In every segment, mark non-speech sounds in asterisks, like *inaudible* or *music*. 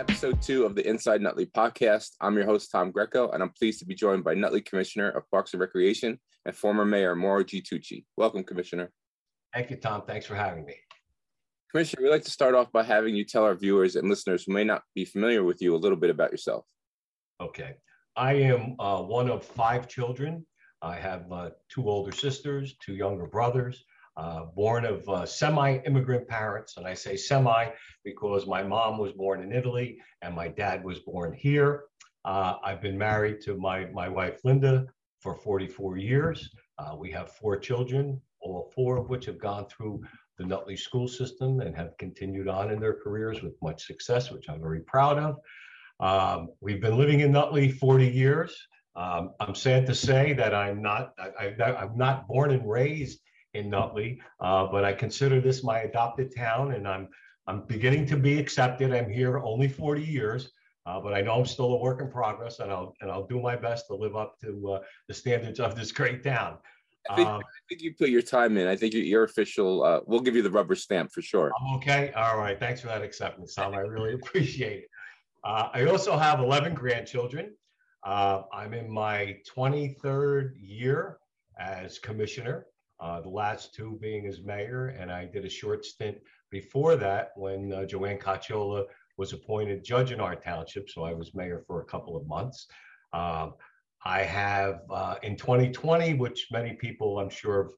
episode two of the Inside Nutley podcast. I'm your host, Tom Greco, and I'm pleased to be joined by Nutley Commissioner of Parks and Recreation and former Mayor Mauro G. Tucci. Welcome, Commissioner. Thank you, Tom. Thanks for having me. Commissioner, we'd like to start off by having you tell our viewers and listeners who may not be familiar with you a little bit about yourself. Okay. I am uh, one of five children. I have uh, two older sisters, two younger brothers uh, born of uh, semi-immigrant parents, and I say semi because my mom was born in Italy and my dad was born here. Uh, I've been married to my, my wife Linda for 44 years. Uh, we have four children, all four of which have gone through the Nutley school system and have continued on in their careers with much success, which I'm very proud of. Um, we've been living in Nutley 40 years. Um, I'm sad to say that I'm not I, am not born and raised in Nutley, uh, but I consider this my adopted town, and I'm I'm beginning to be accepted. I'm here only 40 years, uh, but I know I'm still a work in progress, and I'll and I'll do my best to live up to uh, the standards of this great town. I think, um, I think, you put your time in. I think your official. Uh, we'll give you the rubber stamp for sure. I'm okay. All right. Thanks for that acceptance, Tom. I really appreciate it. Uh, I also have 11 grandchildren. Uh, I'm in my 23rd year as commissioner uh, the last two being as mayor. And I did a short stint before that when uh, Joanne Cocchiola was appointed judge in our township. So I was mayor for a couple of months. Um, I have uh, in 2020, which many people I'm sure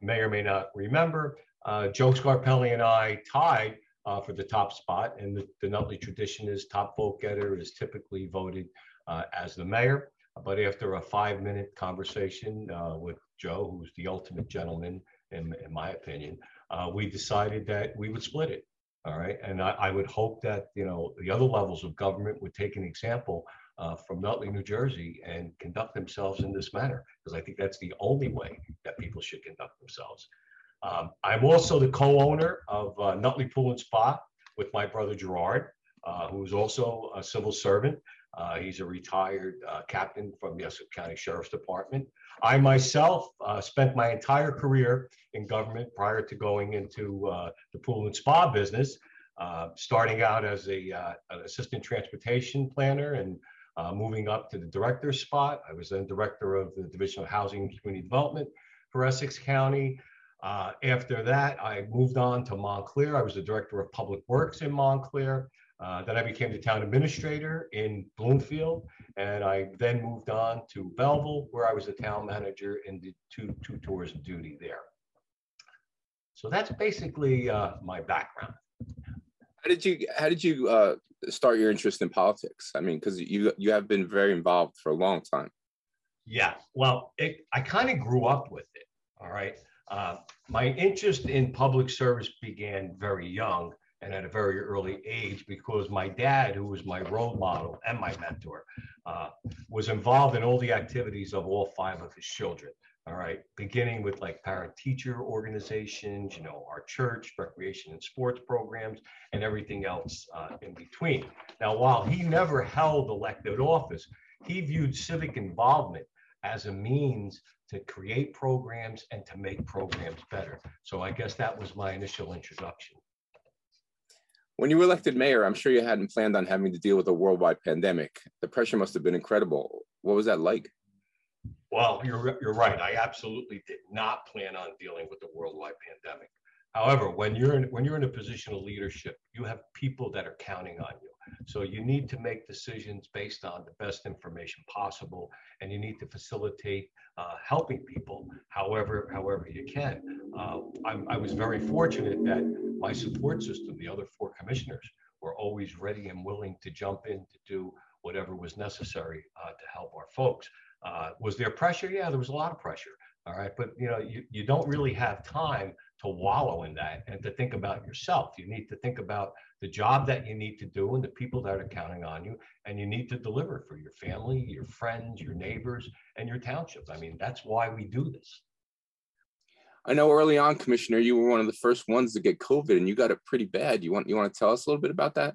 may or may not remember, uh, Joe Scarpelli and I tied uh, for the top spot. And the, the Nutley tradition is top vote getter is typically voted uh, as the mayor. But after a five minute conversation with Joe, who's the ultimate gentleman, in, in my opinion, uh, we decided that we would split it. All right. And I, I, would hope that, you know, the other levels of government would take an example uh, from Nutley, New Jersey, and conduct themselves in this manner, because I think that's the only way that people should conduct themselves. Um, I'm also the co owner of uh, Nutley Pool and Spa with my brother Gerard, uh, who's also a civil servant. Uh, he's a retired uh, captain from the Essex County Sheriff's Department. I myself uh, spent my entire career in government prior to going into uh, the pool and spa business, uh, starting out as a, uh, an assistant transportation planner and moving up to the director's spot. I was then director of the Division of Housing and Community Development for Essex County. after that, I moved on to Montclair. I was the director of public works in Montclair. Uh, then I became the town administrator in Bloomfield, and I then moved on to Belleville, where I was the town manager and did two, two tours of duty there. So that's basically uh, my background. How did you How did you uh, start your interest in politics? I mean, because you you have been very involved for a long time. Yeah, well, it, I kind of grew up with it. All right, uh, my interest in public service began very young and at a very early age because my dad, who was my role model and my mentor, uh, was involved in all the activities of all five of his children. All right, beginning with like parent teacher organizations, you know, our church, recreation and sports programs, and everything else uh, in between. Now, while he never held elected office, he viewed civic involvement as a means to create programs and to make programs better. So I guess that was my initial introduction. When you were elected mayor, I'm sure you hadn't planned on having to deal with a worldwide pandemic. The pressure must have been incredible. What was that like? Well, you're, you're right. I absolutely did not plan on dealing with the worldwide pandemic. However, when you're in, when you're in a position of leadership, you have people that are counting on you. So you need to make decisions based on the best information possible, and you need to facilitate uh, helping people however however you can. Uh, i was very fortunate that my support system, the other four commissioners, were always ready and willing to jump in to do whatever was necessary uh, to help our folks. Uh, was there pressure? Yeah, there was a lot of pressure. All right, but you know, you, you don't really have time to wallow in that and to think about yourself. You need to think about the job that you need to do and the people that are counting on you, and you need to deliver for your family, your friends, your neighbors, and your township. I mean, that's why we do this. I know early on, Commissioner, you were one of the first ones to get COVID, and you got it pretty bad. You want you want to tell us a little bit about that?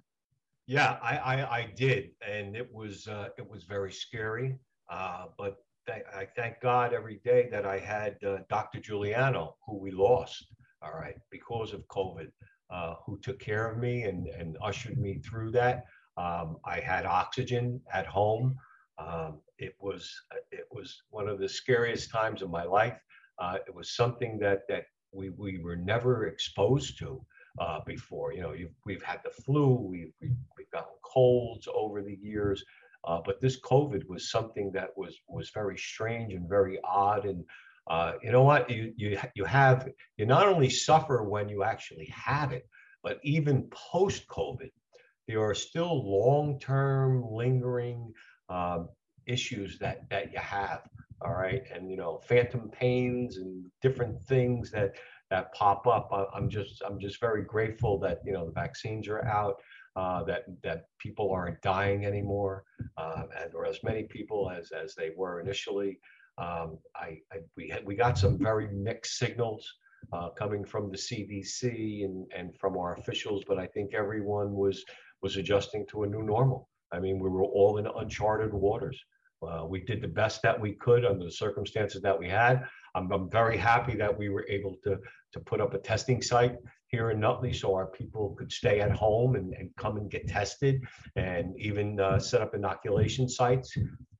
Yeah, I I, I did, and it was uh, it was very scary. Uh, but th- I thank God every day that I had uh, Dr. Giuliano, who we lost, all right, because of COVID, uh, who took care of me and, and ushered me through that. Um, I had oxygen at home. Um, it was it was one of the scariest times of my life. Uh, it was something that that we we were never exposed to uh, before. You know, we've had the flu, we've, we've, gotten colds over the years, uh, but this COVID was something that was was very strange and very odd. And uh, you know what? You you you have you not only suffer when you actually have it, but even post COVID, there are still long term lingering um, issues that that you have. All right, and you know, phantom pains and different things that that pop up. I'm just I'm just very grateful that you know the vaccines are out, uh, that that people aren't dying anymore, uh, and or as many people as as they were initially. Um, I, I, we had we got some very mixed signals uh, coming from the CDC and and from our officials, but I think everyone was was adjusting to a new normal. I mean, we were all in uncharted waters. Uh, we did the best that we could under the circumstances that we had. I'm, I'm very happy that we were able to, to put up a testing site here in Nutley so our people could stay at home and, and come and get tested and even uh, set up inoculation sites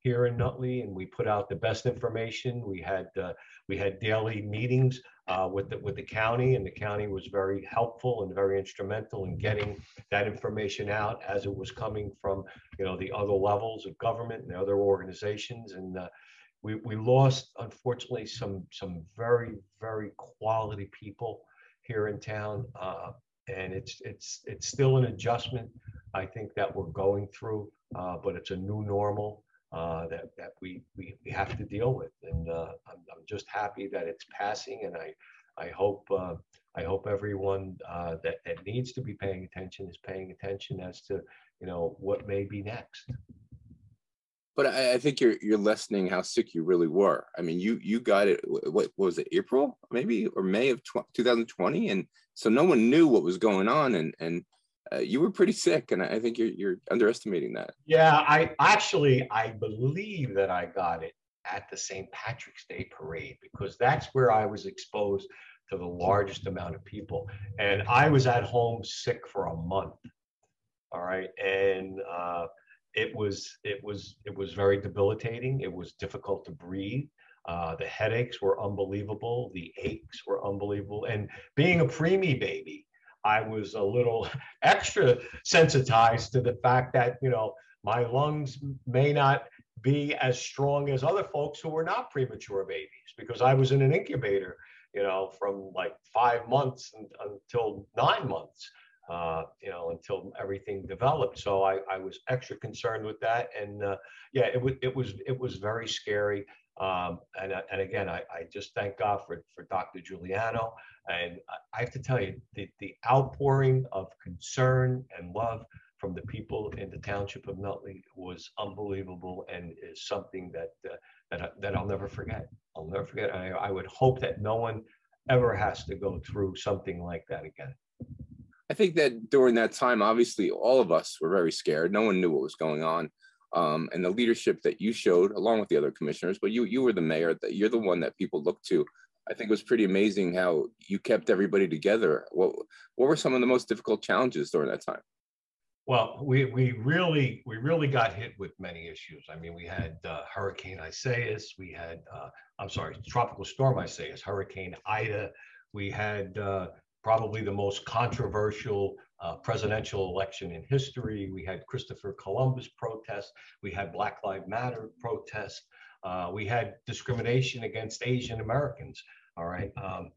here in Nutley. And we put out the best information. We had uh, we had daily meetings uh, with the with the county, and the county was very helpful and very instrumental in getting that information out as it was coming from you know the other levels of government and other organizations. And uh, we, we lost, unfortunately, some some very very quality people here in town, uh, and it's it's it's still an adjustment. I think that we're going through, uh, but it's a new normal uh, that that we, we we have to deal with, and uh, I'm I'm just happy that it's passing, and I I hope uh, I hope everyone uh, that that needs to be paying attention is paying attention as to you know what may be next but I, I, think you're you're lessening how sick you really were. I mean, you you got it. What, what was it? April maybe or May of 2020, and so no one knew what was going on, and and uh, you were pretty sick, and I think you're you're underestimating that. Yeah, I actually I believe that I got it at the St. Patrick's Day parade because that's where I was exposed to the largest amount of people, and I was at home sick for a month. All right, and. Uh, it was it was it was very debilitating. It was difficult to breathe. Uh, the headaches were unbelievable. The aches were unbelievable. And being a preemie baby, I was a little *laughs* extra sensitized to the fact that you know my lungs may not be as strong as other folks who were not premature babies because I was in an incubator, you know, from like five months until nine months uh, you know, until everything developed. So I, I was extra concerned with that. And uh, yeah, it was, it was, it was very scary. Um, and, uh, and again, I, I just thank God for, for Dr. Giuliano. And I have to tell you, the, the outpouring of concern and love from the people in the township of Nutley was unbelievable and is something that, uh, that, that I'll never forget. I'll never forget. I, I would hope that no one ever has to go through something like that again. I think that during that time, obviously, all of us were very scared. No one knew what was going on. Um, and the leadership that you showed, along with the other commissioners, but you you were the mayor. That you're the one that people look to. I think it was pretty amazing how you kept everybody together. What what were some of the most difficult challenges during that time? Well, we we really we really got hit with many issues. I mean, we had uh, Hurricane Isaias. We had uh, I'm sorry, Tropical Storm Isaias, Hurricane Ida. We had uh, probably the most controversial uh, presidential election in history. We had Christopher Columbus protests. We had Black Lives Matter protests. Uh, we had discrimination against Asian Americans. All right. Um,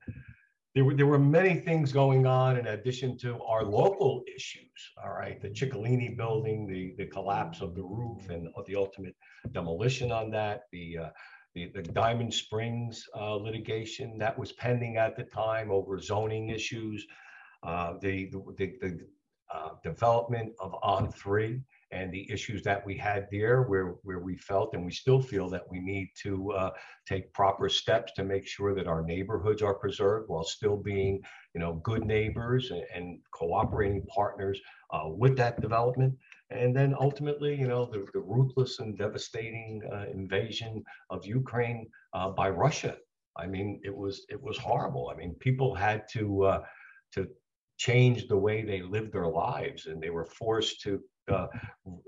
there were, there were many things going on in addition to our local issues. All right. The Ciccolini building, the, the collapse of the roof and the ultimate demolition on that, the uh, the, the Diamond Springs uh, litigation that was pending at the time over zoning issues, uh, the, the, the uh, development of On3 and the issues that we had there where, where we felt and we still feel that we need to uh, take proper steps to make sure that our neighborhoods are preserved while still being you know good neighbors and, and cooperating partners uh, with that development and then ultimately, you know, the, the ruthless and devastating uh, invasion of Ukraine uh, by Russia. I mean, it was it was horrible. I mean, people had to to change the way they lived their lives, and they were forced to uh,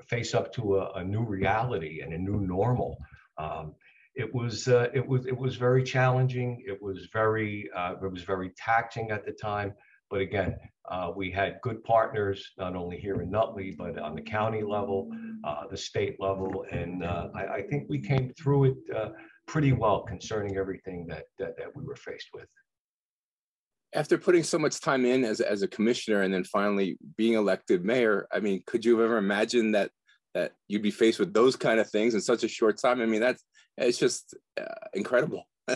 face up to a, a, new reality and a new normal. Um, it was uh, it was it was very challenging. It was very uh, it was very taxing at the time. But again, uh, we had good partners not only here in Nutley but on the county level, uh, the state level, and uh, I, I, think we came through it pretty well concerning everything that, that that we were faced with. After putting so much time in as as a commissioner and then finally being elected mayor, I mean, could you have ever imagined that that you'd be faced with those kind of things in such a short time? I mean, that's it's just uh, incredible. *laughs*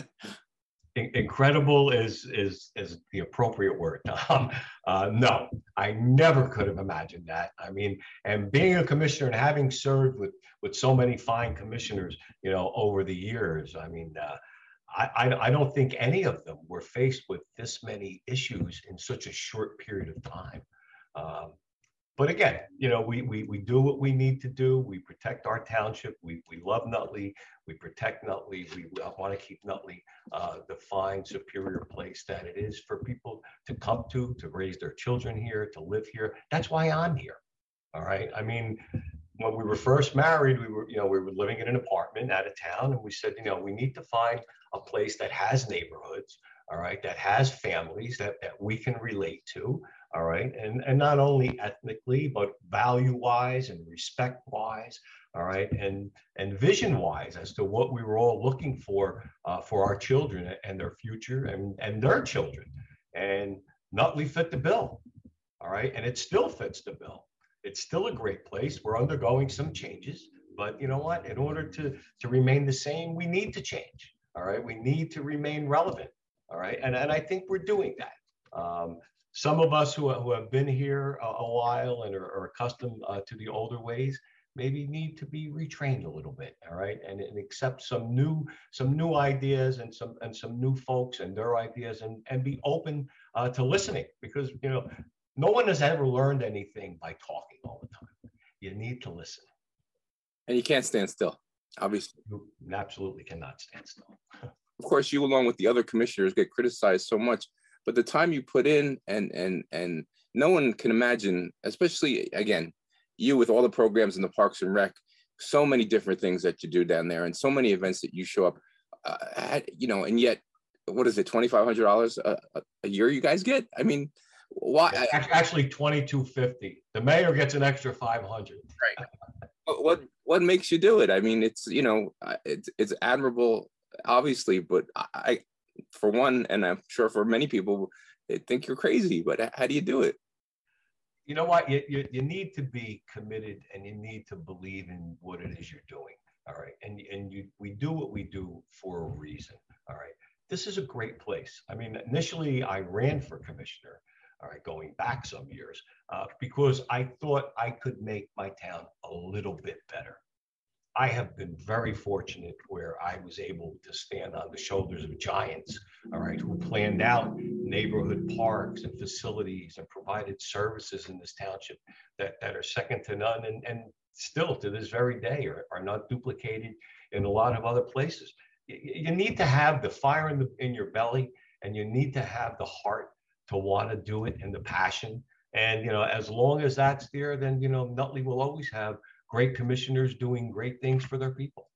incredible is is is the appropriate word. *laughs* Um, uh, no, I never could have imagined that. I mean, and being a commissioner and having served with with so many fine commissioners, you know, over the years, I mean. Uh, I, I, don't think any of them were faced with this many issues in such a short period of time. Um, but again, you know, we, we, we do what we need to do. We protect our township. We, we love Nutley. We protect Nutley. We want to keep Nutley uh, the fine, superior place that it is for people to come to, to raise their children here, to live here. That's why I'm here. All right. I mean, when we were first married, we were, you know, we were living in an apartment out of town, and we said, you know, we need to find a place that has neighborhoods, all right, that has families that, that we can relate to, all right and and not only ethnically but value wise and respect wise all right and and vision wise as to what we were all looking for uh, for our children and their future and and their children and Nutley fit the bill all right and it still fits the bill it's still a great place. We're undergoing some changes but you know what? In order to to remain the same we need to change all right? We need to remain relevant all right? And and i think we're doing that. Um, some of us who, who have been here a, a while and are, are accustomed uh, to the older ways maybe need to be retrained a little bit all right? And, and accept some new some new ideas and some and some new folks and their ideas and and be open uh, to listening because you know no one has ever learned anything by talking all the time. You need to listen. And you can't stand still obviously. You absolutely cannot stand still. *laughs* Of course you along with the other commissioners get criticized so much but the time you put in and and and no one can imagine especially again you with all the programs in the parks and rec so many different things that you do down there and so many events that you show up uh, at, you know and yet what is it $2500 a, year you guys get? I mean why actually 2250 the mayor gets an extra 500 right *laughs* what what makes you do it i mean it's you know it's it's admirable obviously but i for one, and I'm sure for many people, they think you're crazy. But how do you do it? You know what? You, you, you need to be committed and you need to believe in what it is you're doing. All right. And, and you, we do what we do for a reason. All right. This is a great place. I mean, initially I ran for commissioner, all right, going back some years, uh, because I thought I could make my town a little bit better. I have been very fortunate where I was able to stand on the shoulders of giants, all right, who planned out neighborhood parks and facilities and provided services in this township that, that are second to none and, and still to this very day are, are not duplicated in a lot of other places. You, you need to have the fire in, the, in your belly and you need to have the heart to want to do it and the passion. And, you know, as long as that's there, then, you know, Nutley will always have great commissioners doing great things for their people.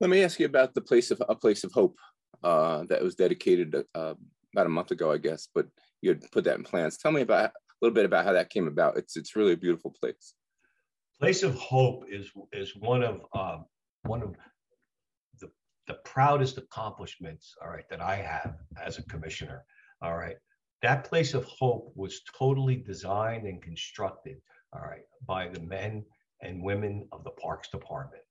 Let me ask you about the place of a place of hope uh, that was dedicated uh, about a month ago, I guess. But you had put that in plans. Tell me about a little bit about how that came about. It's it's really a beautiful place. Place of Hope is is one of uh, one of the proudest accomplishments. All right, that I have as a commissioner. All right, that place of hope was totally designed and constructed all right, by the men and women of the Parks Department.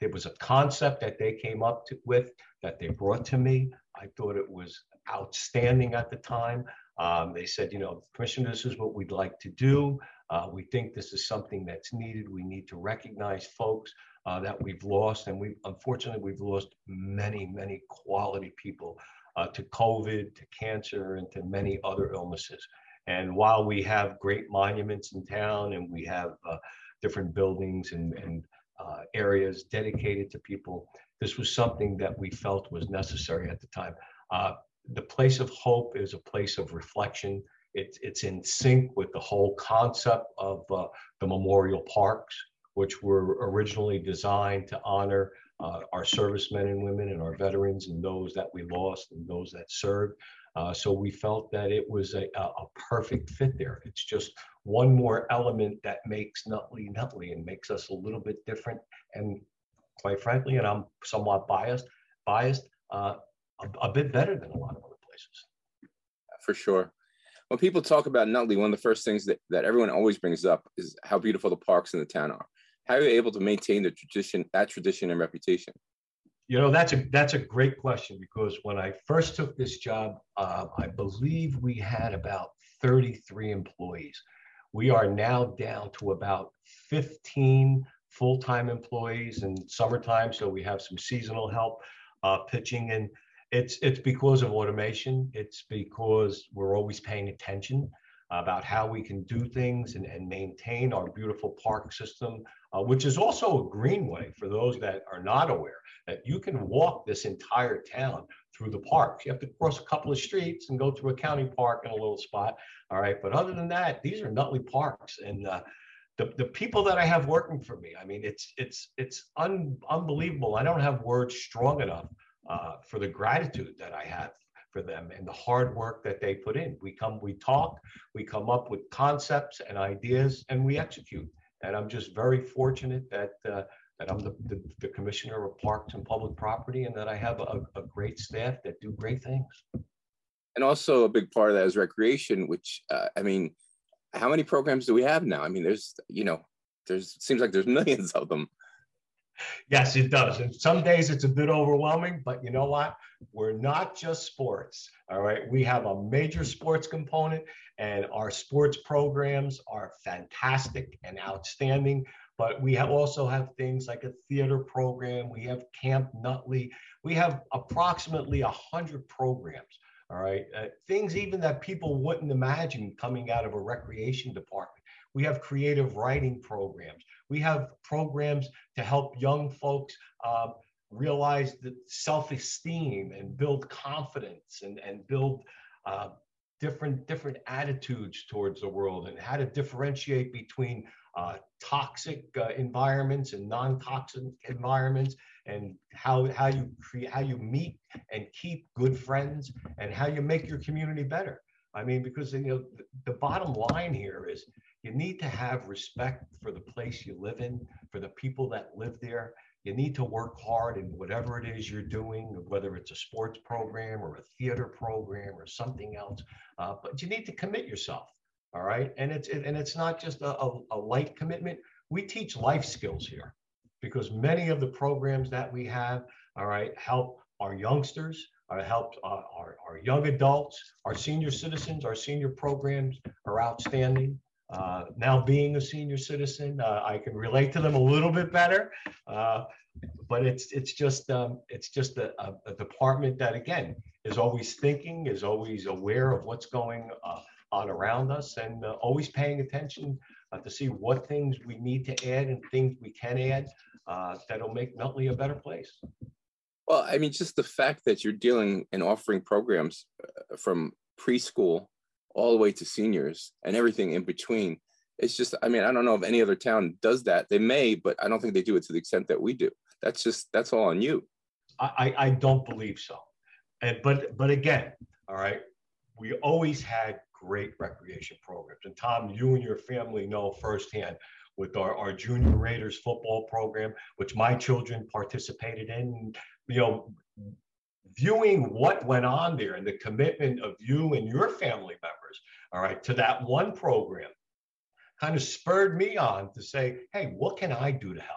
There was a concept that they came up to, with that they brought to me. I thought it was outstanding at the time. Um, they said, you know, Commissioner, this is what we'd like to do. Uh, we think this is something that's needed. We need to recognize folks uh, that we've lost, and we unfortunately we've lost many, many quality people uh, to COVID, to cancer, and to many other illnesses. And while we have great monuments in town and we have uh, different buildings and, and uh, areas dedicated to people, this was something that we felt was necessary at the time. Uh, the place of hope is a place of reflection. It's, it's in sync with the whole concept of uh, the memorial parks, which were originally designed to honor uh, our servicemen and women and our veterans and those that we lost and those that served. Uh, so we felt that it was a, a, perfect fit there. It's just one more element that makes Nutley Nutley and makes us a little bit different. And quite frankly, and I'm somewhat biased, biased, uh, a, a bit better than a lot of other places. For sure when people talk about Nutley, one of the first things that, that everyone always brings up is how beautiful the parks in the town are. How are you able to maintain the tradition, that tradition and reputation? You know, that's a that's a great question because when I first took this job, uh, I believe we had about 33 employees. We are now down to about 15 full-time employees in summertime, so we have some seasonal help uh, pitching in it's it's because of automation. It's because we're always paying attention about how we can do things and, and maintain our beautiful park system, uh, which is also a greenway for those that are not aware that you can walk this entire town through the park. You have to cross a couple of streets and go through a county park in a little spot. All right. But other than that, these are Nutley parks. And uh, the, the people that I have working for me, I mean, it's it's it's un, unbelievable. I don't have words strong enough uh, for the gratitude that I have for them and the hard work that they put in. We come, we talk, we come up with concepts and ideas, and we execute. And I'm just very fortunate that uh, that I'm the, the, the, commissioner of parks and public property, and that I have a, a great staff that do great things. And also a big part of that is recreation, which uh, I mean, how many programs do we have now? I mean, there's you know, there's seems like there's *laughs* millions of them. Yes, it does. And some days it's a bit overwhelming, but you know what? We're not just sports. All right. We have a major sports component, and our sports programs are fantastic and outstanding. But we have also have things like a theater program. We have Camp Nutley. We have approximately a hundred programs. All right. Uh, things even that people wouldn't imagine coming out of a recreation department. We have creative writing programs. We have programs to help young folks uh, realize the self-esteem and build confidence and, and build uh, different different attitudes towards the world and how to differentiate between uh, toxic uh, environments and non-toxic environments and how how you create how you meet and keep good friends and how you make your community better i mean because you know the, the bottom line here is you need to have respect for the place you live in, for the people that live there. You need to work hard in whatever it is you're doing, whether it's a sports program or a theater program or something else. Uh, but you need to commit yourself. All right. And it's and it's not just a, a, a light commitment. We teach life skills here because many of the programs that we have, all right, help our youngsters, uh, help uh, our, our young adults, our senior citizens, our senior programs are outstanding. Uh, now being a senior citizen, uh, I can relate to them a little bit better. Uh, but it's it's just um, it's just a, a, a, department that again is always thinking, is always aware of what's going uh, on around us, and uh, always paying attention uh, to see what things we need to add and things we can add that'll make Nutley a better place. Well, I mean, just the fact that you're dealing and offering programs from preschool all the way to seniors and everything in between. It's just, I mean, I don't know if any other town does that. They may, but I don't think they do it to the extent that we do. That's just, that's all on you. I, I don't believe so. And, but, but again, all right, we always had great recreation programs. And Tom, you and your family know firsthand with our, our junior Raiders football program, which my children participated in. You know, viewing what went on there and the commitment of you and your family members, all right, to that one program kind of spurred me on to say, hey, what can I do to help?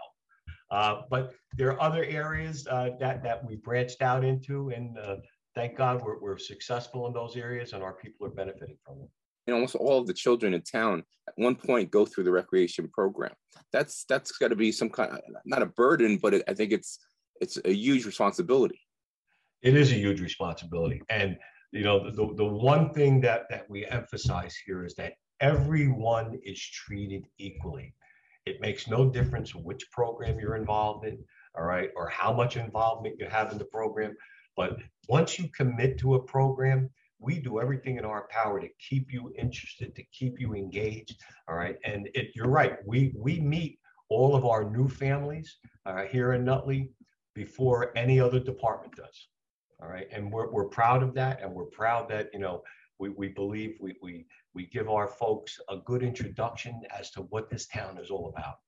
Uh, but there are other areas uh, that, that we branched out into, and uh, thank God we're, we're successful in those areas and our people are benefiting from them. And almost all of the children in town at one point go through the recreation program. That's that's got to be some kind of not a burden, but it, I think it's it's a huge responsibility it is a huge responsibility. And you know, the, the one thing that that we emphasize here is that everyone is treated equally. It makes no difference which program you're involved in, all right, or how much involvement you have in the program. But once you commit to a program, we do everything in our power to keep you interested, to keep you engaged. All right. And it, you're right. We, we meet all of our new families uh, here in Nutley before any other department does. All right. And we're, we're proud of that. And we're proud that, you know, we, we believe we, we, we give our folks a good introduction as to what this town is all about.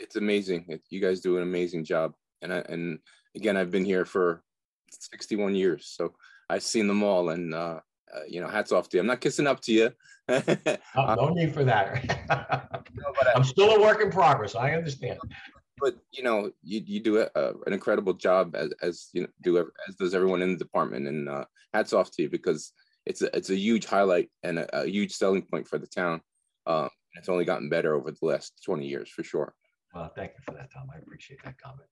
It's amazing. You guys do an amazing job. And I, and again, I've been here for 61 years, so I've seen them all. And uh, uh, you know, hats off to you. I'm not kissing up to you. *laughs* no, no need for that. *laughs* but, I- I'm still a work in progress. I understand. But you know, you, you do a, a- an incredible job as, as you know, do as does everyone in the department. And uh, hats off to you because it's a it's a huge highlight and a, a huge selling point for the town. Um, it's only gotten better over the last 20 years for sure. Well, thank you for that, Tom. I appreciate that comment.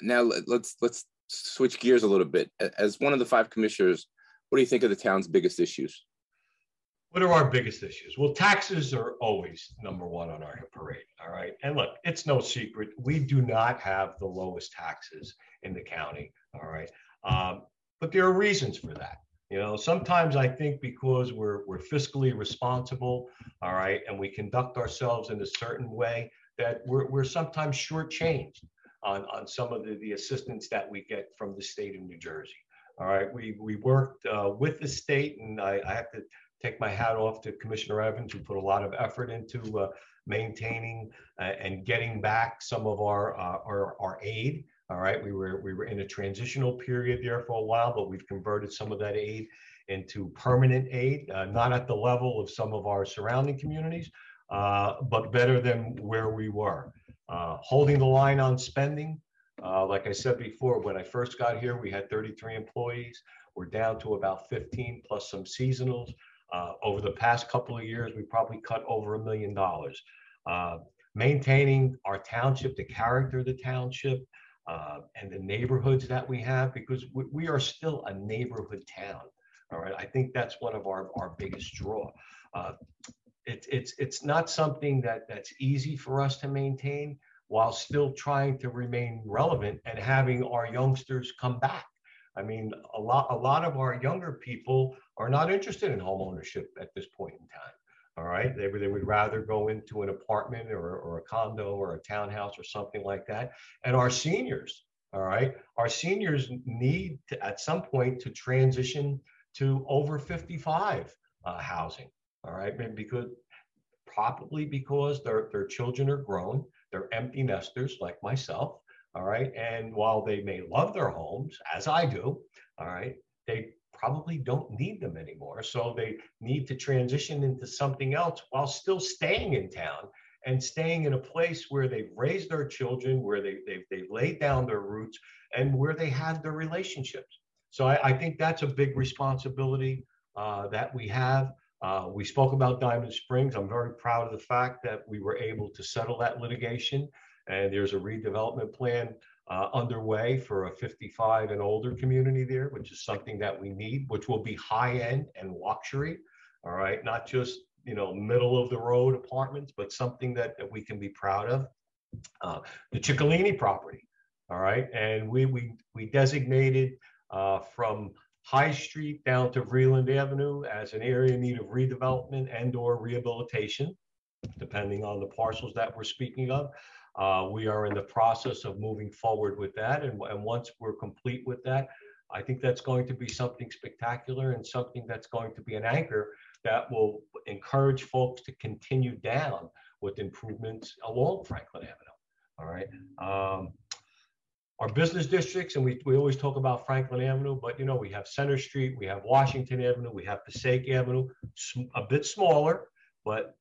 now let- let's let's switch gears a little bit. As one of the five commissioners, what do you think are the town's biggest issues? What are our biggest issues? Well, taxes are always number one on our parade. All right. And look, it's no secret. We do not have the lowest taxes in the county. All right. Um, but there are reasons for that. You know, sometimes I think because we're, we're fiscally responsible, all right, and we conduct ourselves in a certain way that we're, we're sometimes shortchanged on, on some of the, the assistance that we get from the state of New Jersey. All right. We, we worked uh, with the state, and I, I have to take my hat off to Commissioner Evans, who put a lot of effort into uh, maintaining uh, and getting back some of our, uh, our, our aid. All right, we were, we were in a transitional period there for a while, but we've converted some of that aid into permanent aid, uh, not at the level of some of our surrounding communities, uh, but better than where we were. Uh, Holding the line on spending, like I said before, when I first got here, we had 33 employees. We're down to about 15 plus some seasonals. Uh, over the past couple of years, we probably cut over a million dollars. Uh, maintaining our township, the character of the township, uh, and the neighborhoods that we have, because we, we are still a neighborhood town. All right, I think that's one of our, our biggest draw. Uh, it's it's it's not something that that's easy for us to maintain while still trying to remain relevant and having our youngsters come back. I mean, a lot a lot of our younger people are not interested in home ownership at this point in time. All right, they they would rather go into an apartment or or a condo or a townhouse or something like that. And our seniors, all right, our seniors need to at some point to transition to over 55 uh, housing. All right, because probably because their their children are grown, they're empty nesters like myself. All right, and while they may love their homes as I do, all right, they probably don't need them anymore. So they need to transition into something else while still staying in town and staying in a place where they've raised their children, where they, they've, they've laid down their roots, and where they have their relationships. So I, I think that's a big responsibility uh, that we have. Uh, we spoke about Diamond Springs. I'm very proud of the fact that we were able to settle that litigation, and there's a redevelopment plan uh, underway for a 55 and older community there, which is something that we need, which will be high end and luxury. All right, not just you know middle of the road apartments, but something that, that we can be proud of. Uh, the Ciccolini property. All right, and we we we designated uh, from High Street down to Vreeland Avenue as an area in need of redevelopment and or rehabilitation, depending on the parcels that we're speaking of. Uh, we are in the process of moving forward with that. And, and once we're complete with that, I think that's going to be something spectacular and something that's going to be an anchor that will encourage folks to continue down with improvements along Franklin Avenue. All right. Um, our business districts, and we, we always talk about Franklin Avenue, but you know, we have Center Street, we have Washington Avenue, we have Passaic Avenue, a bit smaller, but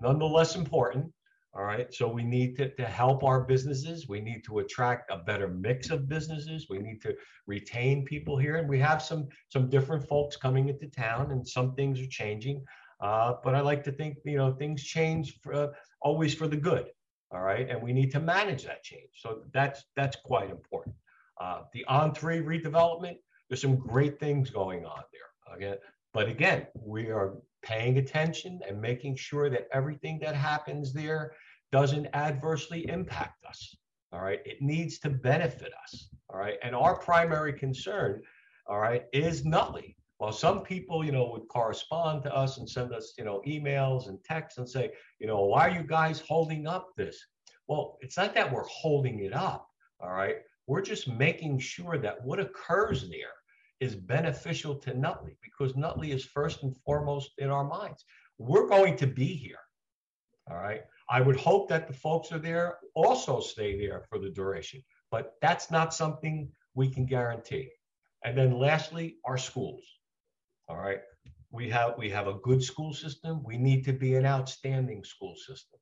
nonetheless important. All right. So we need to, to help our businesses. We need to attract a better mix of businesses. We need to retain people here. And we have some some different folks coming into town and some things are changing. Uh, but I like to think, you know, things change for, uh, always for the good. All right. And we need to manage that change. So that's that's quite important. Uh, the On3 redevelopment, there's some great things going on there. Again, but again, we are paying attention and making sure that everything that happens there doesn't adversely impact us. All right. It needs to benefit us. All right. And our primary concern all right, is Nutley. Well, some people, you know, would correspond to us and send us, you know, emails and texts and say, you know, why are you guys holding up this? Well, it's not that we're holding it up, all right? We're just making sure that what occurs there is beneficial to Nutley because Nutley is first and foremost in our minds. We're going to be here, all right? I would hope that the folks are there also stay there for the duration, but that's not something we can guarantee. And then lastly, our schools. All right. We have we have a good school system. We need to be an outstanding school system.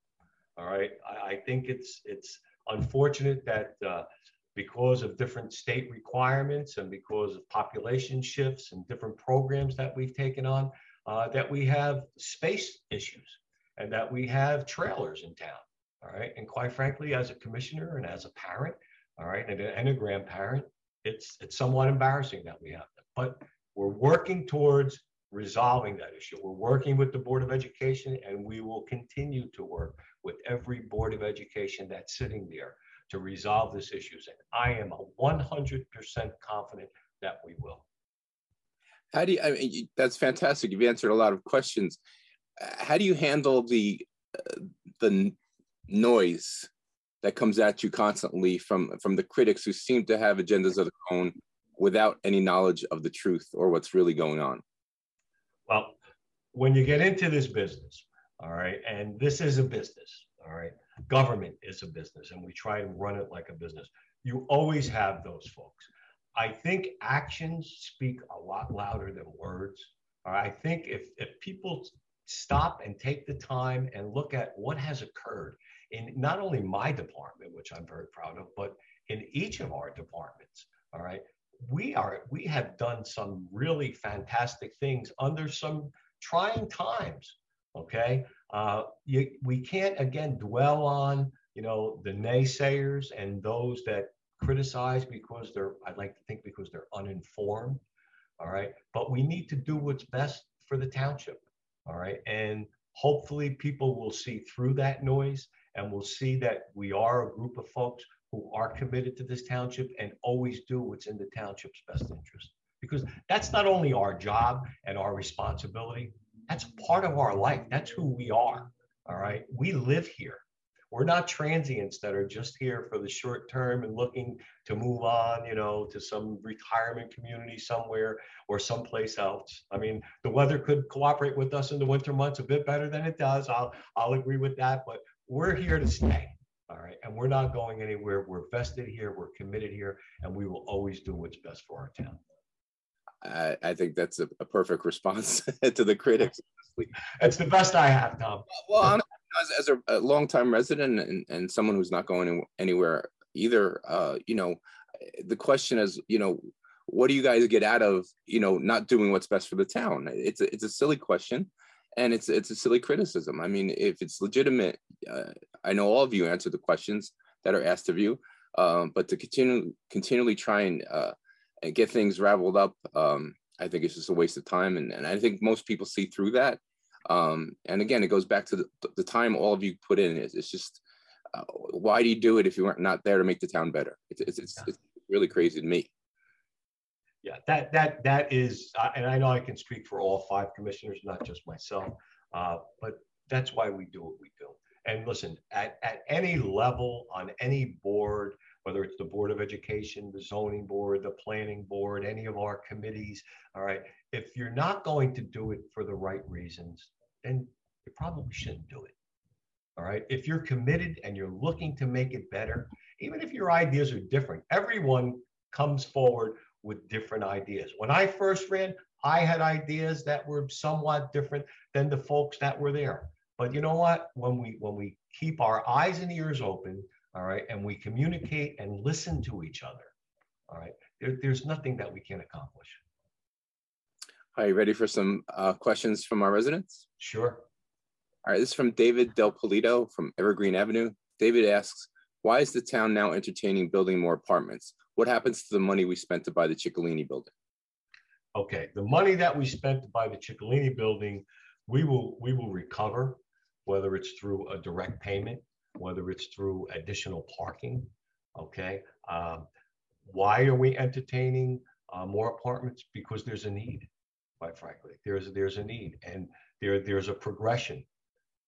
All right. I, I think it's it's unfortunate that uh, because of different state requirements and because of population shifts and different programs that we've taken on, uh, that we have space issues and that we have trailers in town. All right. And quite frankly, as a commissioner and as a parent, all right, and a, and a grandparent, it's it's somewhat embarrassing that we have them. But we're working towards resolving that issue. We're working with the Board of Education and we will continue to work with every Board of Education that's sitting there to resolve this issues. And I am 100% confident that we will. How do you, I mean, that's fantastic. You've answered a lot of questions how do you handle the uh, the noise that comes at you constantly from from the critics who seem to have agendas of their own without any knowledge of the truth or what's really going on well when you get into this business all right and this is a business all right government is a business and we try to run it like a business you always have those folks i think actions speak a lot louder than words i think if if people stop and take the time and look at what has occurred in not only my department, which I'm very proud of, but in each of our departments. All right. We are we have done some really fantastic things under some trying times. Okay. Uh, you, we can't again dwell on you know the naysayers and those that criticize because they're I'd like to think because they're uninformed. All right. But we need to do what's best for the township. All right. And hopefully people will see through that noise and will see that we are a group of folks who are committed to this township and always do what's in the township's best interest. Because that's not only our job and our responsibility, that's part of our life. That's who we are. All right. We live here. We're not transients that are just here for the short term and looking to move on, you know, to some retirement community somewhere or someplace else. I mean, the weather could cooperate with us in the winter months a bit better than it does. I'll I'll agree with that, but we're here to stay. All right. And we're not going anywhere. We're vested here, we're committed here, and we will always do what's best for our town. I, I think that's a, a perfect response *laughs* to the critics. It's the best I have, Tom. Well, as, as a, a longtime resident and, and someone who's not going anywhere either, uh, you know, the question is, you know, what do you guys get out of, you know, not doing what's best for the town? It's a, it's a silly question and it's it's a silly criticism. I mean, if it's legitimate, uh, I know all of you answer the questions that are asked of you, um, but to continue continually try and uh, and get things raveled up, um, I think it's just a waste of time. And, and I think most people see through that. Um, and again, it goes back to the, the time all of you put in. It's, it's just, uh, why do you do it if you weren't not there to make the town better? It's, it's, it's, it's really crazy to me. Yeah, that that that is, uh, and I know I can speak for all five commissioners, not just myself, uh, but that's why we do what we do. And listen, at, at any level on any board, whether it's the Board of Education, the Zoning Board, the Planning Board, any of our committees. All right. If you're not going to do it for the right reasons, then you probably shouldn't do it. All right. If you're committed and you're looking to make it better, even if your ideas are different, everyone comes forward with different ideas. When I first ran, I had ideas that were somewhat different than the folks that were there. But you know what? When we when we keep our eyes and ears open, all right, and we communicate and listen to each other, all right, there, there's nothing that we can't accomplish. Are you ready for some uh, questions from our residents? Sure. All right, this is from David Del Polito from Evergreen Avenue. David asks, why is the town now entertaining building more apartments? What happens to the money we spent to buy the Ciccolini building? Okay, the money that we spent to buy the Ciccolini building, we will we will recover, whether it's through a direct payment whether it's through additional parking. Okay. Um, why are we entertaining uh, more apartments because there's a need. Quite frankly, there's there's a need, and there there's a progression,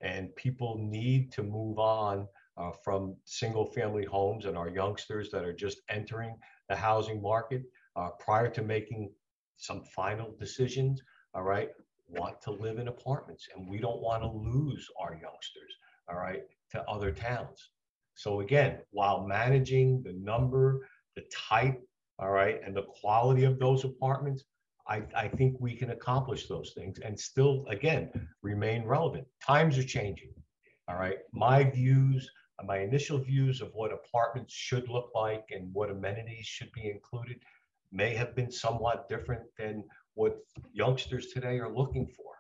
and people need to move on uh, from single family homes and our youngsters that are just entering the housing market uh, prior to making some final decisions. All right, want to live in apartments, and we don't want to lose our youngsters. All right, to other towns. So again, while managing the number, the type, all right, and the quality of those apartments, I, I think we can accomplish those things and still, again, remain relevant. Times are changing. All right. My views, my initial views of what apartments should look like and what amenities should be included may have been somewhat different than what youngsters today are looking for.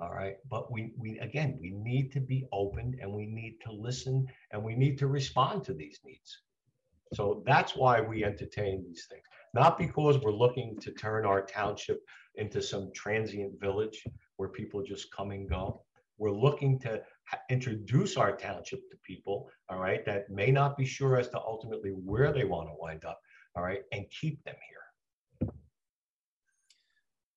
All right. But we, we, again, we need to be open and we need to listen and we need to respond to these needs. So that's why we entertain these things, not because we're looking to turn our township into some transient village where people just come and go. We're looking to introduce our township to people, all right, that may not be sure as to ultimately where they want to wind up, all right, and keep them here.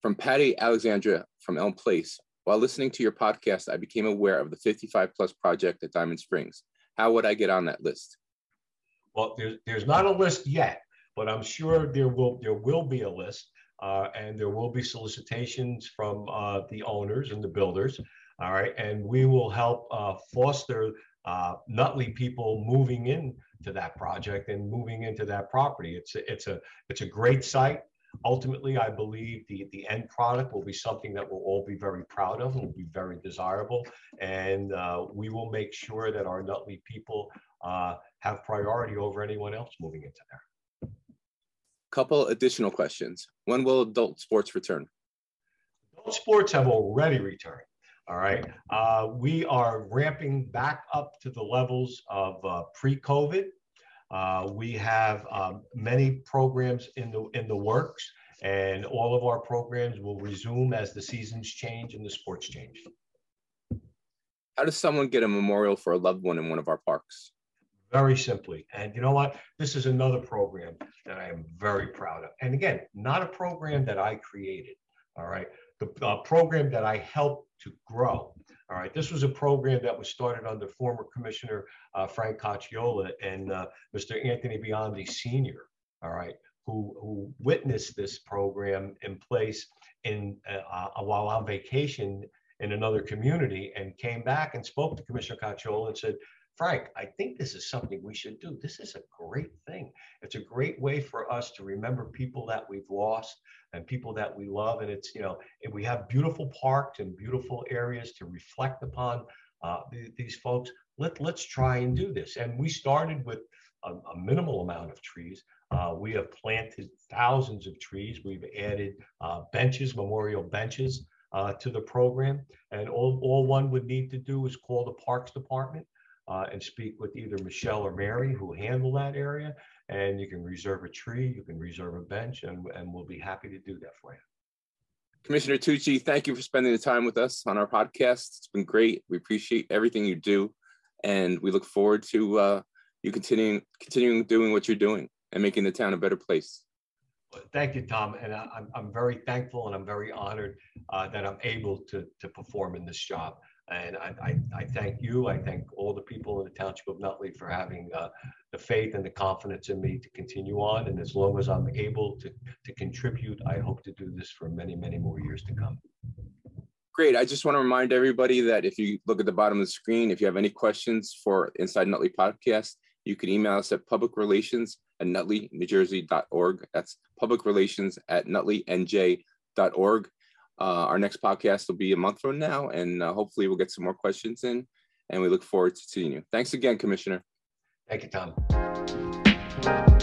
From Patty Alexandra from Elm Place, while listening to your podcast, I became aware of the 55 plus project at Diamond Springs. How would I get on that list? Well, there's, there's not a list yet, but I'm sure there will there will be a list, uh, and there will be solicitations from uh, the owners and the builders. All right, and we will help uh, foster uh, Nutley people moving in to that project and moving into that property. It's a, it's a it's a great site ultimately, I believe the, the end product will be something that we'll all be very proud of and will be very desirable. And uh, we will make sure that our Nutley people uh, have priority over anyone else moving into there. Couple additional questions. When will adult sports return? Adult sports have already returned. All right. Uh, we are ramping back up to the levels of uh, pre-COVID. Uh, we have um, many programs in the in the works, and all of our programs will resume as the seasons change and the sports change. How does someone get a memorial for a loved one in one of our parks? Very simply. And you know what? This is another program that I am very proud of. And again, not a program that I created. All right. The uh, program that I helped to grow. All right, this was a program that was started under former Commissioner uh, Frank Cocchiola and uh, Mr. Anthony Biondi Sr. All right, who who witnessed this program in place in uh, uh, while on vacation in another community and came back and spoke to Commissioner Cocchiola and said, Frank, I think this is something we should do. This is a great thing. It's a great way for us to remember people that we've lost and people that we love. And it's, you know, we have beautiful parks and beautiful areas to reflect upon uh, these folks. Let, let's try and do this. And we started with a, a minimal amount of trees. Uh, we have planted thousands of trees. We've added uh, benches, memorial benches uh, to the program. And all, all one would need to do is call the Parks Department uh, and speak with either Michelle or Mary who handle that area. And you can reserve a tree, you can reserve a bench, and, and we'll be happy to do that for you. Commissioner Tucci, thank you for spending the time with us on our podcast. It's been great. We appreciate everything you do, and we look forward to uh, you continuing continuing doing what you're doing and making the town a better place. Thank you, Tom, and I, am I'm very thankful and I'm very honored uh, that I'm able to to perform in this job. And I, I, I, thank you. I thank all the people in the Township of Nutley for having uh, the faith and the confidence in me to continue on. And as long as I'm able to, to contribute, I hope to do this for many, many more years to come. Great. I just want to remind everybody that if you look at the bottom of the screen, if you have any questions for Inside Nutley Podcast, you can email us at publicrelations at nutley.newjersey.org. That's publicrelations at nutley.nj.org. Uh, our next podcast will be a month from now, and uh, hopefully we'll get some more questions in. And we look forward to seeing you. Thanks again, Commissioner. Thank you, Tom.